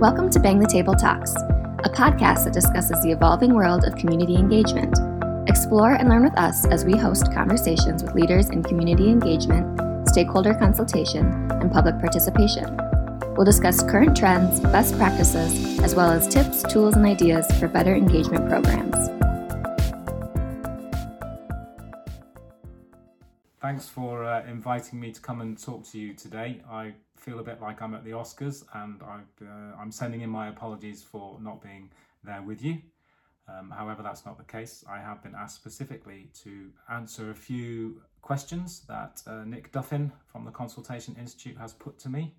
Welcome to Bang the Table Talks, a podcast that discusses the evolving world of community engagement. Explore and learn with us as we host conversations with leaders in community engagement, stakeholder consultation, and public participation. We'll discuss current trends, best practices, as well as tips, tools, and ideas for better engagement programs. Thanks for uh, inviting me to come and talk to you today. I feel a bit like I'm at the Oscars and i am uh, sending in my apologies for not being there with you. Um, however, that's not the case. I have been asked specifically to answer a few questions that uh, Nick Duffin from the Consultation Institute has put to me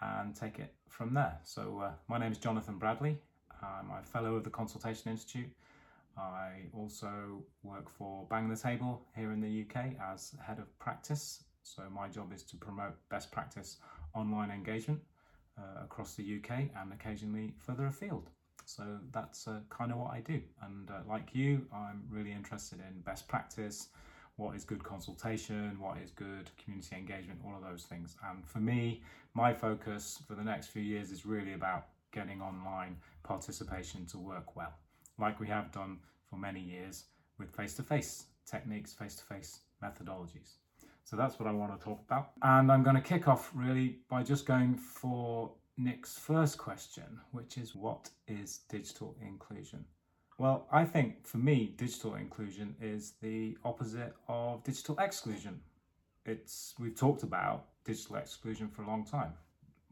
and take it from there. So, uh, my name is Jonathan Bradley. I'm a fellow of the Consultation Institute. I also work for Bang the Table here in the UK as head of practice. So, my job is to promote best practice online engagement uh, across the UK and occasionally further afield. So that's uh, kind of what I do. And uh, like you, I'm really interested in best practice, what is good consultation, what is good community engagement, all of those things. And for me, my focus for the next few years is really about getting online participation to work well, like we have done for many years with face to face techniques, face to face methodologies. So that's what I want to talk about. And I'm going to kick off really by just going for Nick's first question, which is what is digital inclusion? Well, I think for me, digital inclusion is the opposite of digital exclusion. It's we've talked about digital exclusion for a long time.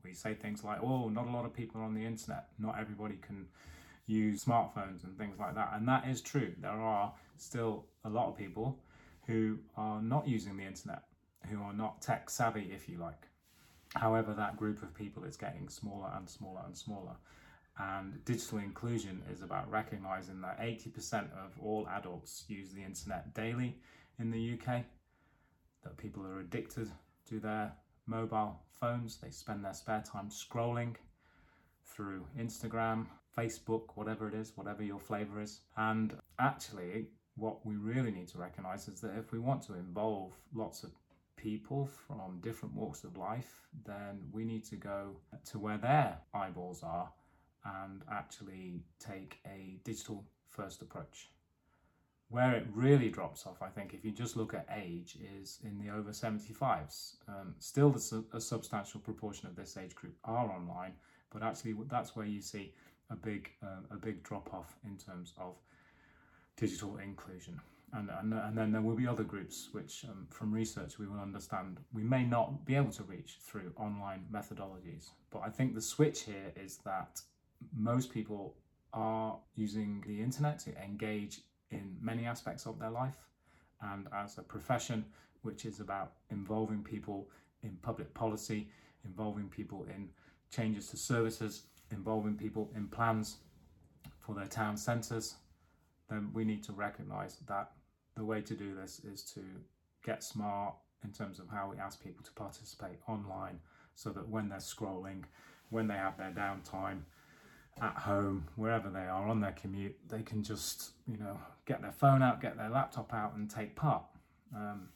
We say things like, "Oh, not a lot of people are on the internet. Not everybody can use smartphones and things like that." And that is true. There are still a lot of people who are not using the internet, who are not tech savvy, if you like. However, that group of people is getting smaller and smaller and smaller. And digital inclusion is about recognizing that 80% of all adults use the internet daily in the UK, that people are addicted to their mobile phones. They spend their spare time scrolling through Instagram, Facebook, whatever it is, whatever your flavor is. And actually, what we really need to recognize is that if we want to involve lots of people from different walks of life, then we need to go to where their eyeballs are and actually take a digital first approach. Where it really drops off, I think, if you just look at age, is in the over 75s. Um, still, the, a substantial proportion of this age group are online, but actually, that's where you see a big, uh, a big drop off in terms of digital inclusion. And, and, and then there will be other groups which, um, from research, we will understand we may not be able to reach through online methodologies. But I think the switch here is that most people are using the internet to engage in many aspects of their life. And as a profession, which is about involving people in public policy, involving people in changes to services, involving people in plans for their town centres, then we need to recognize that the way to do this is to get smart in terms of how we ask people to participate online so that when they're scrolling, when they have their downtime at home, wherever they are on their commute, they can just, you know, get their phone out, get their laptop out, and take part. Um,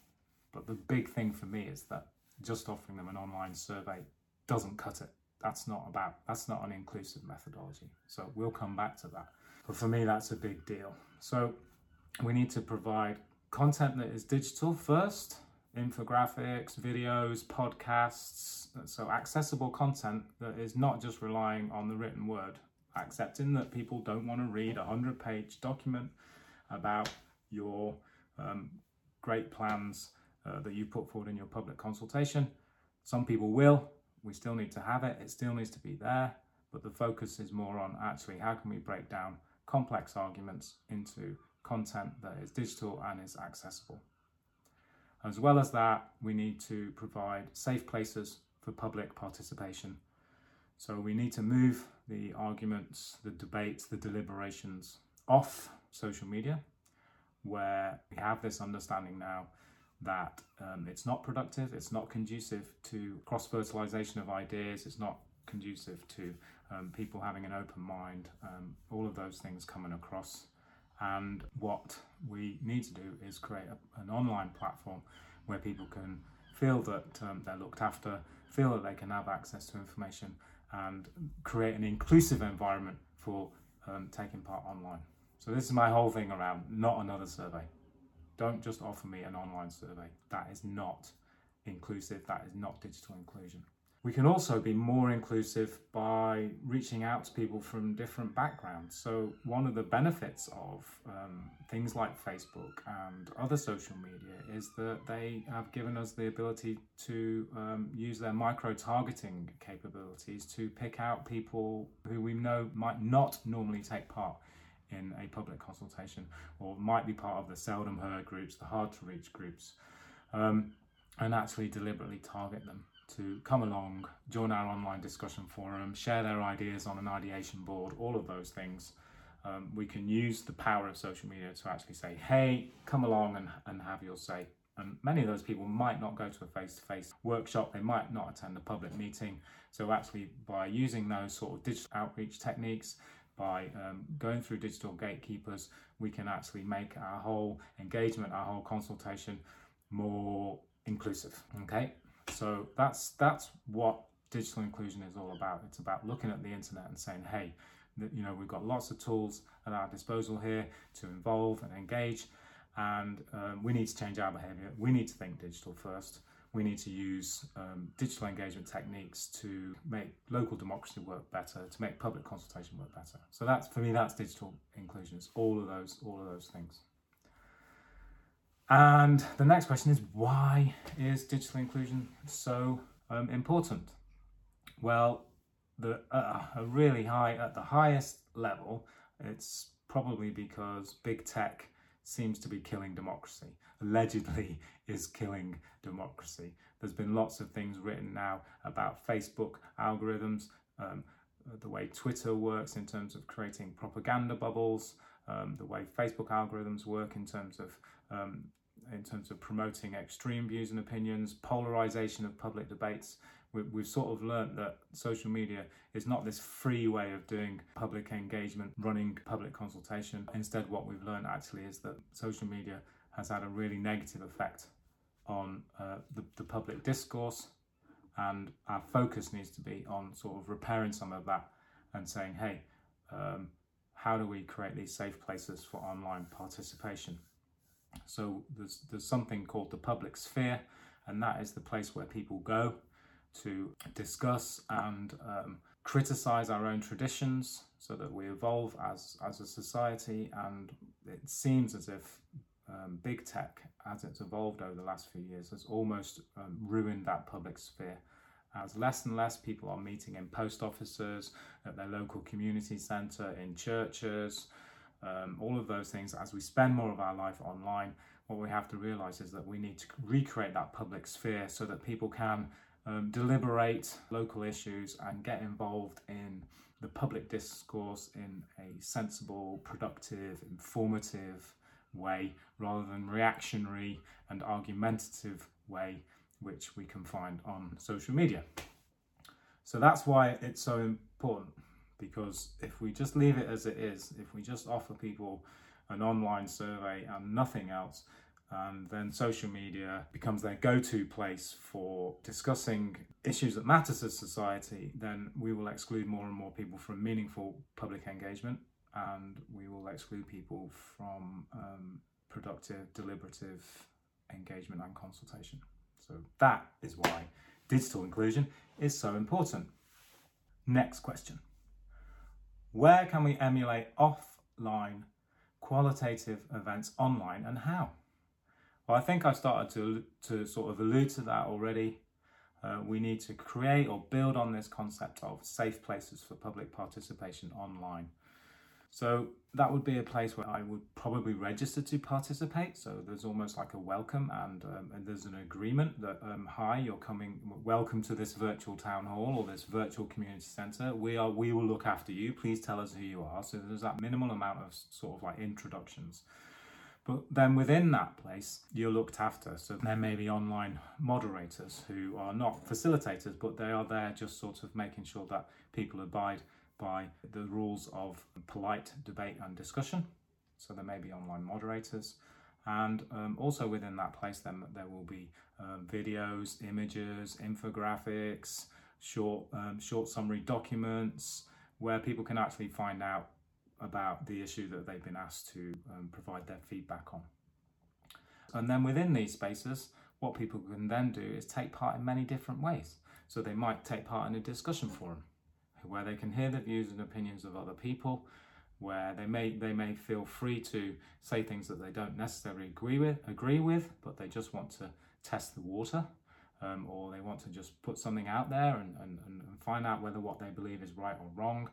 but the big thing for me is that just offering them an online survey doesn't cut it. That's not about, that's not an inclusive methodology. So we'll come back to that. But for me, that's a big deal. So we need to provide content that is digital first infographics, videos, podcasts, so accessible content that is not just relying on the written word, accepting that people don't want to read a 100 page document about your um, great plans uh, that you put forward in your public consultation. Some people will, we still need to have it, it still needs to be there, but the focus is more on actually how can we break down complex arguments into content that is digital and is accessible. As well as that, we need to provide safe places for public participation. So we need to move the arguments, the debates, the deliberations off social media, where we have this understanding now that um, it's not productive, it's not conducive to cross fertilization of ideas, it's not conducive to um, people having an open mind, um, all of those things coming across. And what we need to do is create a, an online platform where people can feel that um, they're looked after, feel that they can have access to information, and create an inclusive environment for um, taking part online. So, this is my whole thing around not another survey. Don't just offer me an online survey. That is not inclusive, that is not digital inclusion. We can also be more inclusive by reaching out to people from different backgrounds. So, one of the benefits of um, things like Facebook and other social media is that they have given us the ability to um, use their micro targeting capabilities to pick out people who we know might not normally take part in a public consultation or might be part of the seldom heard groups, the hard to reach groups, um, and actually deliberately target them to come along, join our online discussion forum, share their ideas on an ideation board, all of those things. Um, we can use the power of social media to actually say, hey, come along and, and have your say. And many of those people might not go to a face to face workshop, they might not attend a public meeting. So, actually, by using those sort of digital outreach techniques, by um, going through digital gatekeepers, we can actually make our whole engagement, our whole consultation more inclusive. Okay, so that's that's what digital inclusion is all about. It's about looking at the internet and saying, hey, you know, we've got lots of tools at our disposal here to involve and engage, and um, we need to change our behaviour. We need to think digital first. We need to use um, digital engagement techniques to make local democracy work better, to make public consultation work better. So that's for me, that's digital inclusion. It's all of those, all of those things. And the next question is why is digital inclusion so um, important? Well, the uh, really high at the highest level, it's probably because big tech seems to be killing democracy. Allegedly, is killing democracy. There's been lots of things written now about Facebook algorithms, um, the way Twitter works in terms of creating propaganda bubbles, um, the way Facebook algorithms work in terms of um, in terms of promoting extreme views and opinions, polarization of public debates. We, we've sort of learned that social media is not this free way of doing public engagement, running public consultation. Instead, what we've learned actually is that social media has had a really negative effect on uh, the, the public discourse, and our focus needs to be on sort of repairing some of that and saying, hey, um, how do we create these safe places for online participation? So there's there's something called the public sphere, and that is the place where people go to discuss and um, criticize our own traditions, so that we evolve as as a society. And it seems as if um, big tech, as it's evolved over the last few years, has almost um, ruined that public sphere. As less and less people are meeting in post offices, at their local community centre, in churches, um, all of those things, as we spend more of our life online, what we have to realize is that we need to recreate that public sphere so that people can um, deliberate local issues and get involved in the public discourse in a sensible, productive, informative way rather than reactionary and argumentative way, which we can find on social media. So that's why it's so important because if we just leave it as it is, if we just offer people an online survey and nothing else, and then social media becomes their go to place for discussing issues that matter to society, then we will exclude more and more people from meaningful public engagement and we will exclude people from um, productive, deliberative engagement and consultation. So that is why digital inclusion is so important. Next question. Where can we emulate offline qualitative events online and how? Well, I think I've started to, to sort of allude to that already. Uh, we need to create or build on this concept of safe places for public participation online. So that would be a place where I would probably register to participate. So there's almost like a welcome, and, um, and there's an agreement that um, hi, you're coming, welcome to this virtual town hall or this virtual community centre. We are, we will look after you. Please tell us who you are. So there's that minimal amount of sort of like introductions. But then within that place, you're looked after. So there may be online moderators who are not facilitators, but they are there just sort of making sure that people abide by the rules of polite debate and discussion. So there may be online moderators, And um, also within that place, then there will be um, videos, images, infographics, short um, short summary documents where people can actually find out about the issue that they've been asked to um, provide their feedback on. And then within these spaces, what people can then do is take part in many different ways. So they might take part in a discussion forum where they can hear the views and opinions of other people, where they may they may feel free to say things that they don't necessarily agree with agree with, but they just want to test the water. Um, or they want to just put something out there and, and, and find out whether what they believe is right or wrong.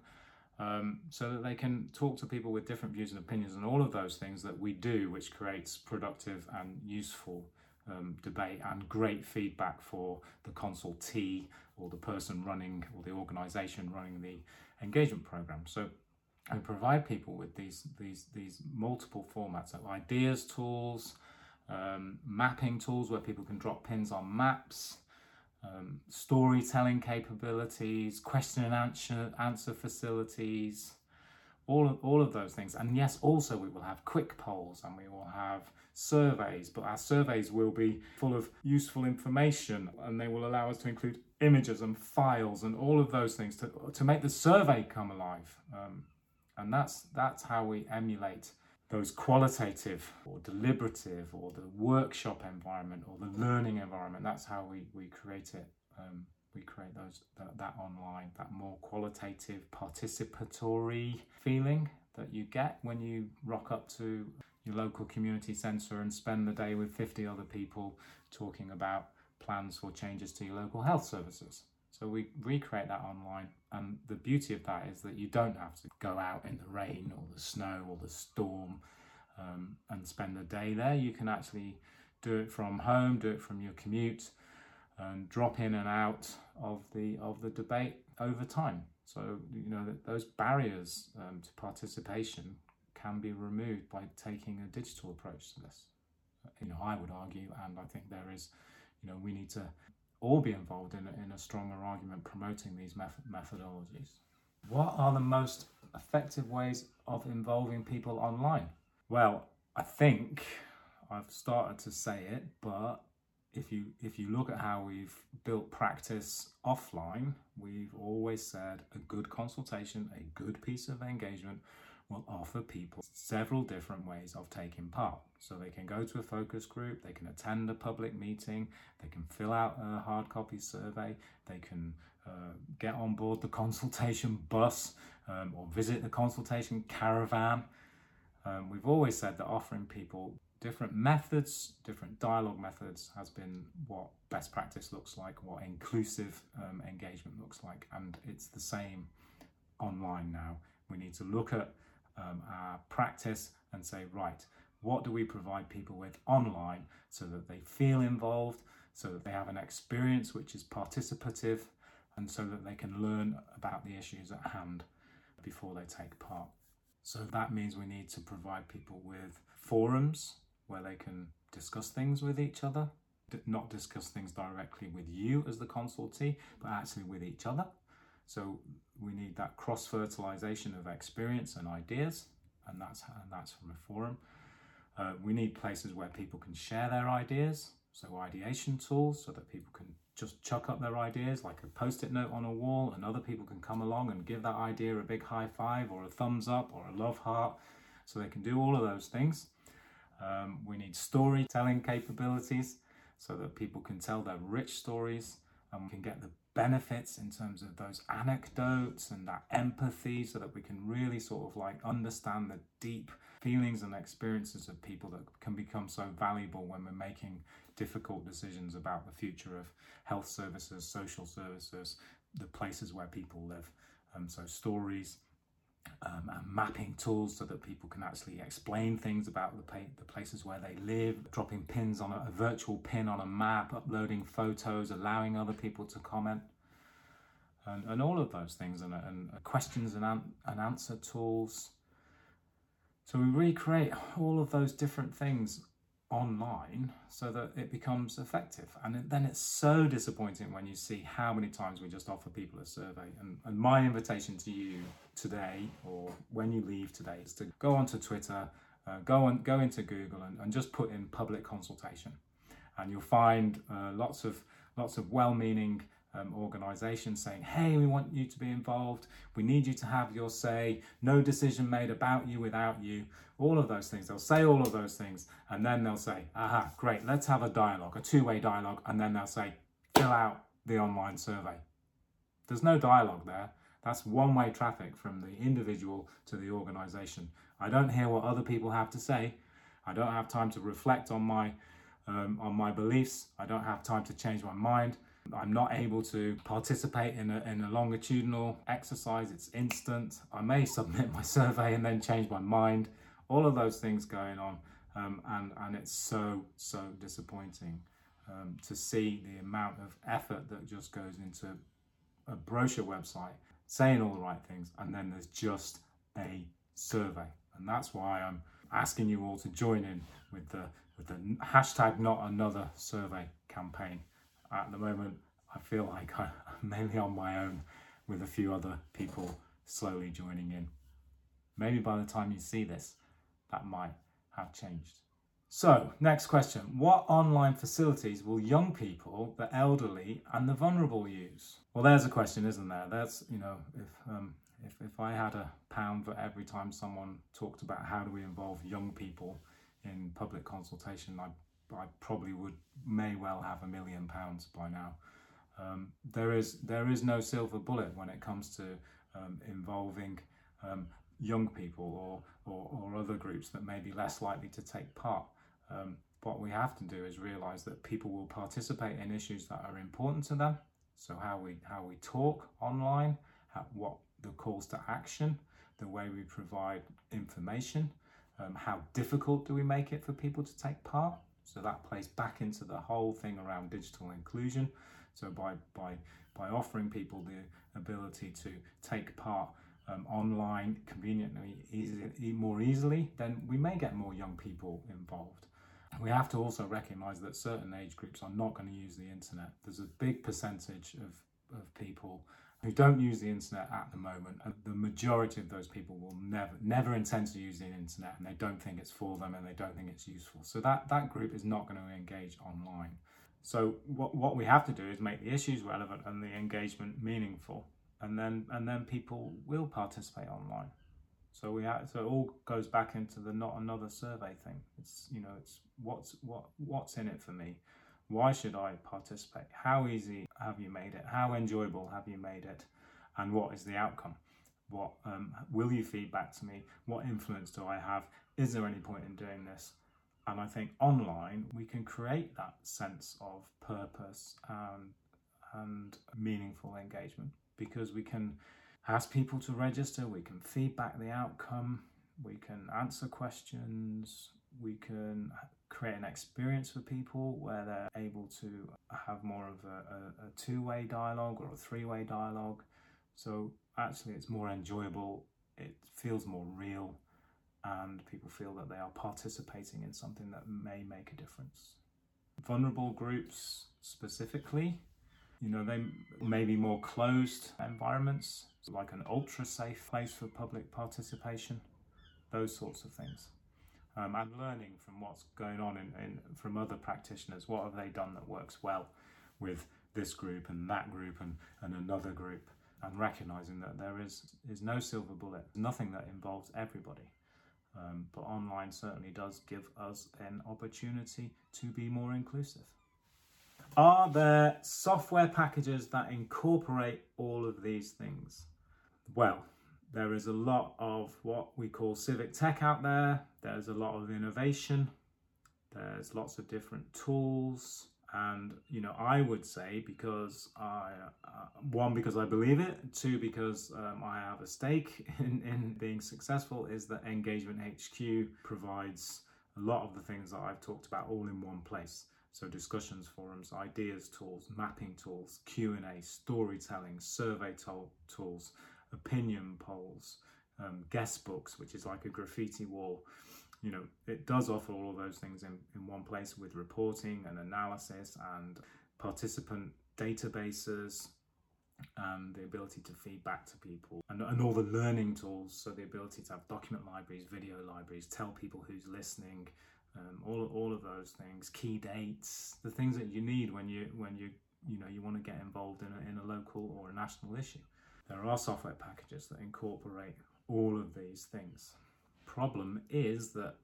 Um, so that they can talk to people with different views and opinions and all of those things that we do, which creates productive and useful um, debate and great feedback for the consultee or the person running or the organization running the engagement program. So I provide people with these these these multiple formats of ideas tools, um, mapping tools where people can drop pins on maps, um, storytelling capabilities, question and answer answer facilities, all of, all of those things. And yes, also we will have quick polls and we will have surveys, but our surveys will be full of useful information and they will allow us to include images and files and all of those things to, to make the survey come alive. Um, and that's, that's how we emulate those qualitative or deliberative or the workshop environment or the learning environment. That's how we, we create it. Um, we create those that, that online, that more qualitative, participatory feeling that you get when you rock up to your local community centre and spend the day with 50 other people talking about plans for changes to your local health services. So we recreate that online, and the beauty of that is that you don't have to go out in the rain or the snow or the storm um, and spend the day there. You can actually do it from home, do it from your commute, and drop in and out of the of the debate over time. So you know those barriers um, to participation can be removed by taking a digital approach to this. You know, I would argue, and I think there is, you know, we need to all be involved in in a stronger argument promoting these method- methodologies. What are the most effective ways of involving people online? Well, I think I've started to say it, but if you if you look at how we've built practice offline, we've always said a good consultation, a good piece of engagement will offer people several different ways of taking part. So they can go to a focus group, they can attend a public meeting, they can fill out a hard copy survey, they can uh, get on board the consultation bus um, or visit the consultation caravan. Um, we've always said that offering people different methods, different dialogue methods has been what best practice looks like, what inclusive um, engagement looks like, and it's the same online now. We need to look at um, our practice and say, right, what do we provide people with online so that they feel involved, so that they have an experience which is participative, and so that they can learn about the issues at hand before they take part. So that means we need to provide people with forums where they can discuss things with each other, not discuss things directly with you as the consultee, but actually with each other. So we need that cross fertilization of experience and ideas, and that's and that's from a forum. Uh, we need places where people can share their ideas, so ideation tools, so that people can just chuck up their ideas like a post-it note on a wall, and other people can come along and give that idea a big high five or a thumbs up or a love heart, so they can do all of those things. Um, we need storytelling capabilities so that people can tell their rich stories and we can get the benefits in terms of those anecdotes and that empathy so that we can really sort of like understand the deep feelings and experiences of people that can become so valuable when we're making difficult decisions about the future of health services, social services, the places where people live. Um, so stories, um, and mapping tools so that people can actually explain things about the, pa- the places where they live, dropping pins on a, a, virtual pin on a map, uploading photos, allowing other people to comment, and, and all of those things, and, and questions and, an- and answer tools. So we recreate all of those different things online so that it becomes effective. And then it's so disappointing when you see how many times we just offer people a survey. And, and my invitation to you today, or when you leave today, is to go onto Twitter uh, go and go into Google and, and, just put in public consultation, and you'll find uh, lots of lots of well-meaning um, saying, hey, we want you to be involved. We need you to have your say. No decision made about you without you. All of those things. They'll say all of those things. And then they'll say, aha, great, let's have a dialogue, a two way dialogue. And then they'll say, fill out the online survey. There's no dialogue there. That's one way traffic from the individual to the organization. I don't hear what other people have to say. I don't have time to reflect on my um, on my beliefs. I don't have time to change my mind. I'm not able to participate in a, in a longitudinal exercise, it's instant. I may submit my survey and then change my mind. All of those things going on, um, and, and it's so, so disappointing um, to see the amount of effort that just goes into a brochure website saying all the right things, and then there's just a survey. And that's why I'm asking you all to join in with the, with the hashtag not another survey campaign at the moment, I feel like I'm mainly on my own with a few other people slowly joining in. Maybe by the time you see this, that might have changed. So, next question What online facilities will young people, the elderly, and the vulnerable use? Well, there's a question, isn't there? That's, you know, if, um, if, if I had a pound for every time someone talked about how do we involve young people in public consultation, I I probably would may well have a million pounds by now. Um, there is there is no silver bullet when it comes to um, involving um, young people or, or, or other groups that may be less likely to take part. Um, what we have to do is realise that people will participate in issues that are important to them. So how we how we talk online, how, what the calls to action, the way we provide information, um, how difficult do we make it for people to take part? So that plays back into the whole thing around digital inclusion. So by by by offering people the ability to take part um, online conveniently, easy, more easily, then we may get more young people involved. We have to also recognise that certain age groups are not going to use the internet. There's a big percentage of, of people who don't use the internet at the moment, and the majority of those people will never never intend to use the internet, and they don't think it's for them, and they don't think it's useful. So that that group is not going to engage online. So what what we have to do is make the issues relevant and the engagement meaningful, and then and then people will participate online. So we have, so it all goes back into the not another survey thing. It's you know it's what's what what's in it for me why should I participate? How easy have you made it? How enjoyable have you made it? And what is the outcome? What um, will you feed back to me? What influence do I have? Is there any point in doing this? And I think online we can create that sense of purpose and and meaningful engagement because we can ask people to register, we can feedback the outcome, we can answer questions, we can create an experience for people where they're able to have more of a, a, a two way dialogue or a three way dialogue. So actually, it's more enjoyable, it feels more real, and people feel that they are participating in something that may make a difference. Vulnerable groups specifically, you know, they may be more closed environments, like an ultra safe place for public participation, those sorts of things um, and learning from what's going on in, in, from other practitioners. What have they done that works well with this group and that group and, and another group? And recognizing that there is, is no silver bullet, nothing that involves everybody. Um, but online certainly does give us an opportunity to be more inclusive. Are there software packages that incorporate all of these things? Well, there is a lot of what we call civic tech out there. There's a lot of innovation. There's lots of different tools. And, you know, I would say because I, uh, one, because I believe it, two, because um, I have a stake in, in being successful, is that Engagement HQ provides a lot of the things that I've talked about all in one place. So discussions forums, ideas tools, mapping tools, Q&A, storytelling, survey to- tools, opinion polls, um, guest books, which is like a graffiti wall. You know, it does offer all of those things in, in one place with reporting and analysis and participant databases. and the ability to feed back to people and, and all the learning tools so the ability to have document libraries video libraries tell people who's listening um, all, all of those things key dates the things that you need when you when you you know you want to get involved in a, in a local or a national issue there are software packages that incorporate all of these things problem is that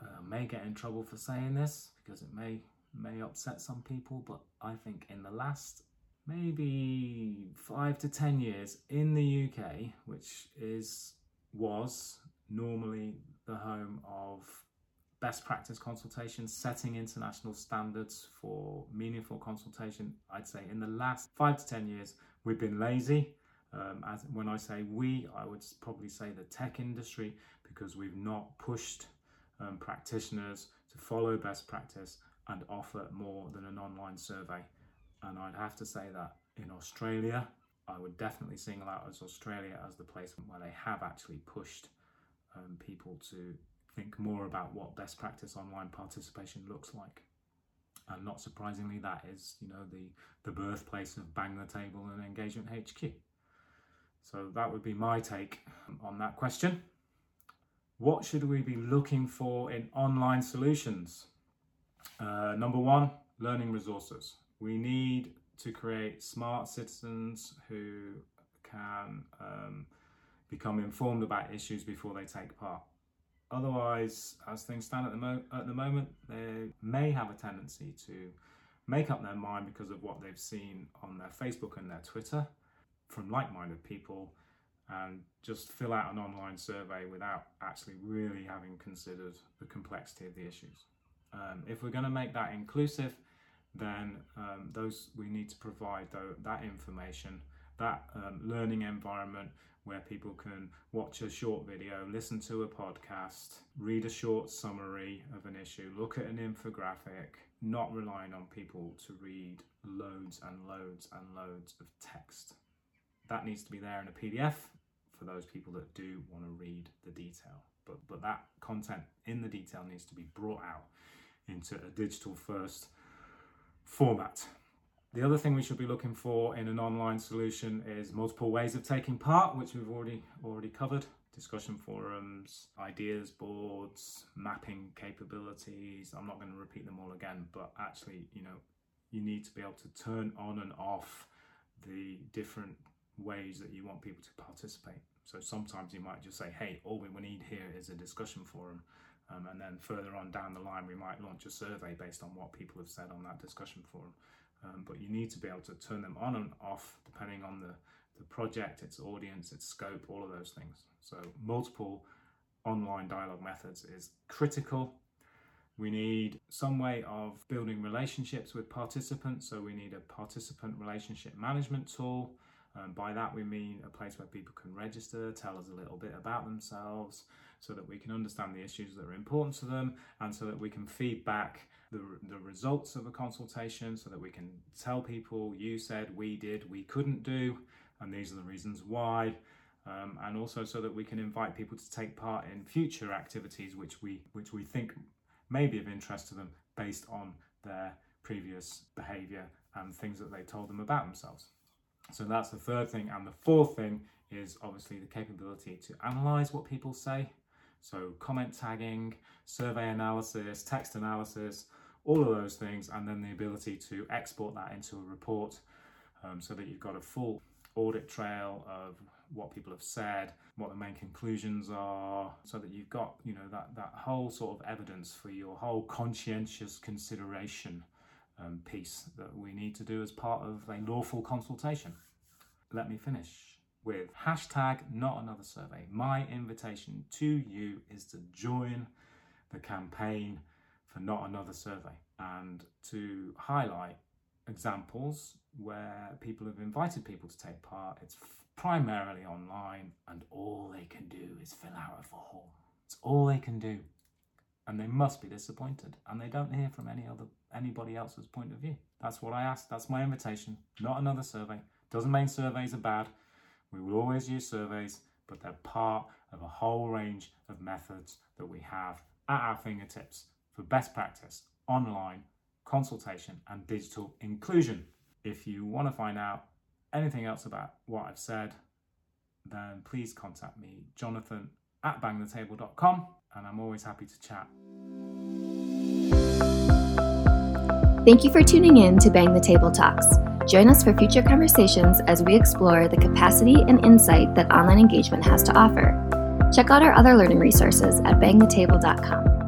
uh, may get in trouble for saying this because it may may upset some people but I think in the last maybe five to ten years in the UK, which is was normally the home of best practice consultations, setting international standards for meaningful consultation. I'd say in the last five to ten years, we've been lazy. Um, as when I say we, I would probably say the tech industry because we've not pushed um, practitioners to follow best practice and offer more than an online survey. And I'd have to say that in Australia, I would definitely single out as Australia as the place where they have actually pushed um, people to think more about what best practice online participation looks like. And not surprisingly, that is, you know, the, the birthplace of Bang the Table and Engagement HQ. So that would be my take on that question. What should we be looking for in online solutions? Uh, number one, learning resources. We need to create smart citizens who can um, become informed about issues before they take part. Otherwise, as things stand at the, mo- at the moment, they may have a tendency to make up their mind because of what they've seen on their Facebook and their Twitter from like minded people and just fill out an online survey without actually really having considered the complexity of the issues. Um, if we're going to make that inclusive, then um, those we need to provide though, that information, that um, learning environment where people can watch a short video, listen to a podcast, read a short summary of an issue, look at an infographic, not relying on people to read loads and loads and loads of text. That needs to be there in a PDF for those people that do want to read the detail. But, but that content in the detail needs to be brought out into a digital first format. The other thing we should be looking for in an online solution is multiple ways of taking part, which we've already already covered. Discussion forums, ideas boards, mapping capabilities. I'm not going to repeat them all again, but actually, you know, you need to be able to turn on and off the different ways that you want people to participate. So sometimes you might just say, hey, all we need here is a discussion forum. Um, and then further on down the line, we might launch a survey based on what people have said on that discussion forum. Um, but you need to be able to turn them on and off depending on the, the project, its audience, its scope, all of those things. So, multiple online dialogue methods is critical. We need some way of building relationships with participants. So, we need a participant relationship management tool. Um, by that, we mean a place where people can register, tell us a little bit about themselves, so that we can understand the issues that are important to them, and so that we can feedback the, the results of a consultation, so that we can tell people, you said, we did, we couldn't do, and these are the reasons why. Um, and also so that we can invite people to take part in future activities which we which we think may be of interest to them based on their previous behavior and things that they told them about themselves. So that's the third thing. And the fourth thing is obviously the capability to analyze what people say. So comment tagging, survey analysis, text analysis, all of those things, and then the ability to export that into a report um, so that you've got a full audit trail of what people have said, what the main conclusions are, so that you've got, you know, that, that whole sort of evidence for your whole conscientious consideration um, piece that we need to do as part of a lawful consultation. Let me finish with hashtag not another survey. My invitation to you is to join the campaign for not another survey and to highlight examples where people have invited people to take part. It's primarily online and all they can do is fill out a form. It's all they can do and they must be disappointed and they don't hear from any other anybody else's point of view. That's what i ask. That's my invitation. Not another survey. Doesn't mean surveys are bad. We will always use surveys but they're part of a whole range of methods that we have at our fingertips for best practice online consultation and digital inclusion. If you want to find out anything else about what I've said, then please contact me, jonathan at bangthetable.com, and I'm always happy to chat. Thank you for tuning in to Bang the Table Talks. Join us for future conversations as we explore the capacity and insight that online engagement has to offer. Check out our other learning resources at bangthetable.com.